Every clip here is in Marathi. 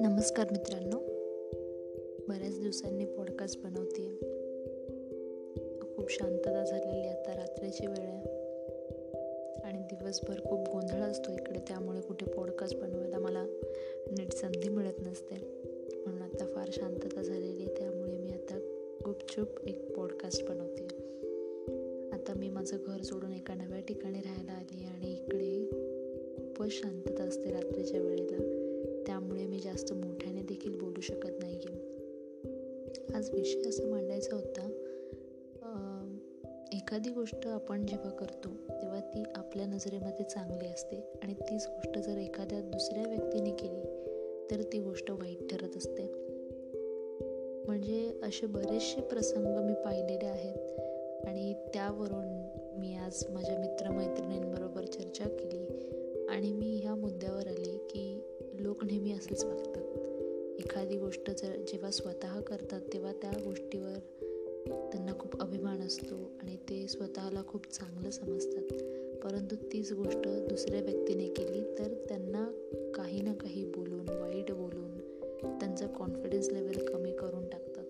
नमस्कार मित्रांनो. बऱ्याच दिवसांनी पॉडकास्ट बनवते खूप शांतता झालेली आता रात्रीची वेळ आहे. आणि दिवसभर खूप गोंधळ असतो इकडे त्यामुळे कुठे पॉडकास्ट बनवायला मला नीट संधी मिळत नसते. म्हणून आता फार शांतता झालेली आहे त्यामुळे मी आता गुपचूप एक पॉडकास्ट बनवते आता मी माझं घर सोडून एका नव्या ठिकाणी राहायला खूपच शांतता असते रात्रीच्या वेळेला. त्यामुळे मी जास्त मोठ्याने देखील बोलू शकत नाही आहे आज विषय असं मांडायचा होता एखादी गोष्ट आपण जेव्हा करतो तेव्हा ती आपल्या नजरेमध्ये चांगली असते आणि तीच गोष्ट जर एखाद्या दुसऱ्या व्यक्तीने केली तर ती गोष्ट वाईट ठरत असते. म्हणजे असे बरेचसे प्रसंग मी पाहिलेले आहेत आणि त्यावरून मी आज माझ्या मित्रमैत्रिणींबरोबर चर्चा केली. आणि मी ह्या मुद्द्यावर आले की लोक नेहमी असेच वागतात. एखादी गोष्ट जर जेव्हा स्वतः करतात तेव्हा त्या गोष्टीवर त्यांना खूप अभिमान असतो आणि ते स्वतःला खूप चांगलं समजतात. परंतु तीच गोष्ट दुसऱ्या व्यक्तीने केली तर त्यांना काही ना काही बोलून वाईट बोलून त्यांचा कॉन्फिडन्स लेवल कमी करून टाकतात.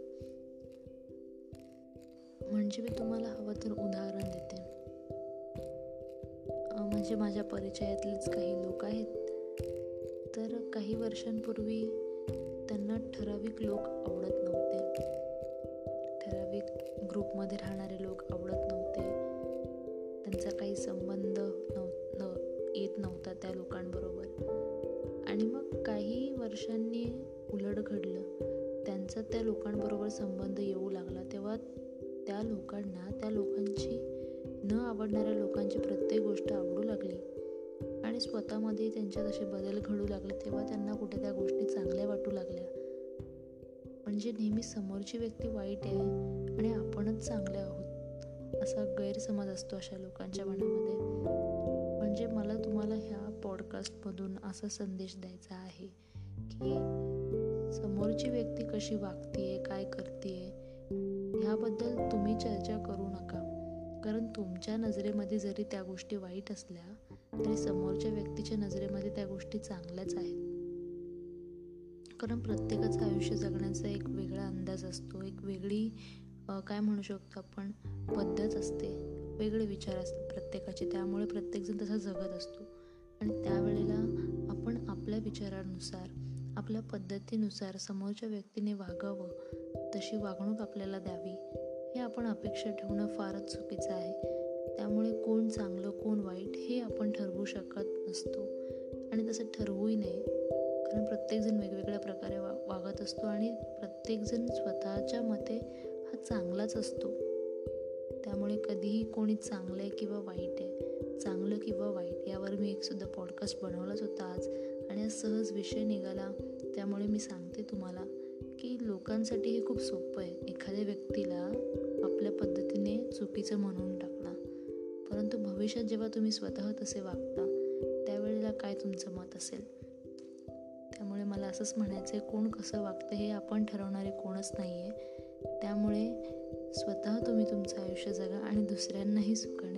म्हणजे मी तुम्हाला हवं तर उदाहरण देते. म्हणजे माझ्या परिचयातलेच काही लोक आहेत. तर काही वर्षांपूर्वी त्यांना ठराविक लोक आवडत नव्हते. ठराविक ग्रुपमध्ये राहणारे लोक आवडत नव्हते. त्यांचा काही संबंध नव येत नव्हता त्या लोकांबरोबर. आणि मग काही वर्षांनी उलट घडलं. त्यांचा त्या लोकांबरोबर संबंध येऊ लागला. तेव्हा त्या लोकांना त्या लोकांची न आवडणाऱ्या लोकांची प्रत्येक गोष्ट आवडू लागली. आणि स्वतःमध्ये त्यांच्यात असे बदल घडू लागले तेव्हा त्यांना कुठे त्या गोष्टी चांगल्या वाटू लागल्या. म्हणजे नेहमी समोरची व्यक्ती वाईट आहे आणि आपणच चांगले आहोत असा गैरसमज असतो अशा लोकांच्या मनामध्ये. म्हणजे मला तुम्हाला ह्या पॉडकास्टमधून असा संदेश द्यायचा आहे की समोरची व्यक्ती कशी वागतीये काय करते ह्याबद्दल तुम्ही चर्चा करू नका. कारण तुमच्या नजरेमध्ये जरी त्या गोष्टी वाईट असल्या तरी समोरच्या व्यक्तीच्या नजरेमध्ये त्या गोष्टी चांगल्याच आहेत. कारण प्रत्येकाचं आयुष्य जगण्याचा एक वेगळा अंदाज असतो. एक वेगळी काय म्हणू शकतो आपण? पद्धत असते. वेगळे विचार असतात प्रत्येकाचे. त्यामुळे प्रत्येकजण तसा जगत असतो. आणि त्यावेळेला आपण आपल्या विचारानुसार आपल्या पद्धतीनुसार समोरच्या व्यक्तीने वागावं तशी वागणूक आपल्याला द्यावी. हे आपण अपेक्षा ठेवणं फारच चुकीचं आहे. त्यामुळे कोण चांगलं कोण वाईट हे आपण ठरवू शकत नसतो. आणि तसं ठरवूही नाही. कारण प्रत्येकजण वेगवेगळ्या प्रकारे वा वागत असतो आणि प्रत्येकजण स्वतःच्या मते हा चांगलाच असतो. त्यामुळे कधीही कोणी चांगलं आहे किंवा वाईट आहे चांगलं किंवा वाईट यावर मी एकसुद्धा पॉडकास्ट बनवलाच होता आज. आणि सहज विषय निघाला त्यामुळे मी सांगते तुम्हाला. की लोकांसाठी हे खूप सोपं आहे. एखाद्या व्यक्तीला आपल्या पद्धतीने चुकीचं म्हणून टाकणं. परंतु भविष्यात जेव्हा तुम्ही स्वतः तसे वागता त्यावेळेला काय तुमचं मत असेल? त्यामुळे मला असंच म्हणायचं आहे कोण कसं वागतं हे आपण ठरवणारे कोणच नाही आहे त्यामुळे स्वतः तुम्ही तुमचं आयुष्य जगा आणि दुसऱ्यांनाही सुखाने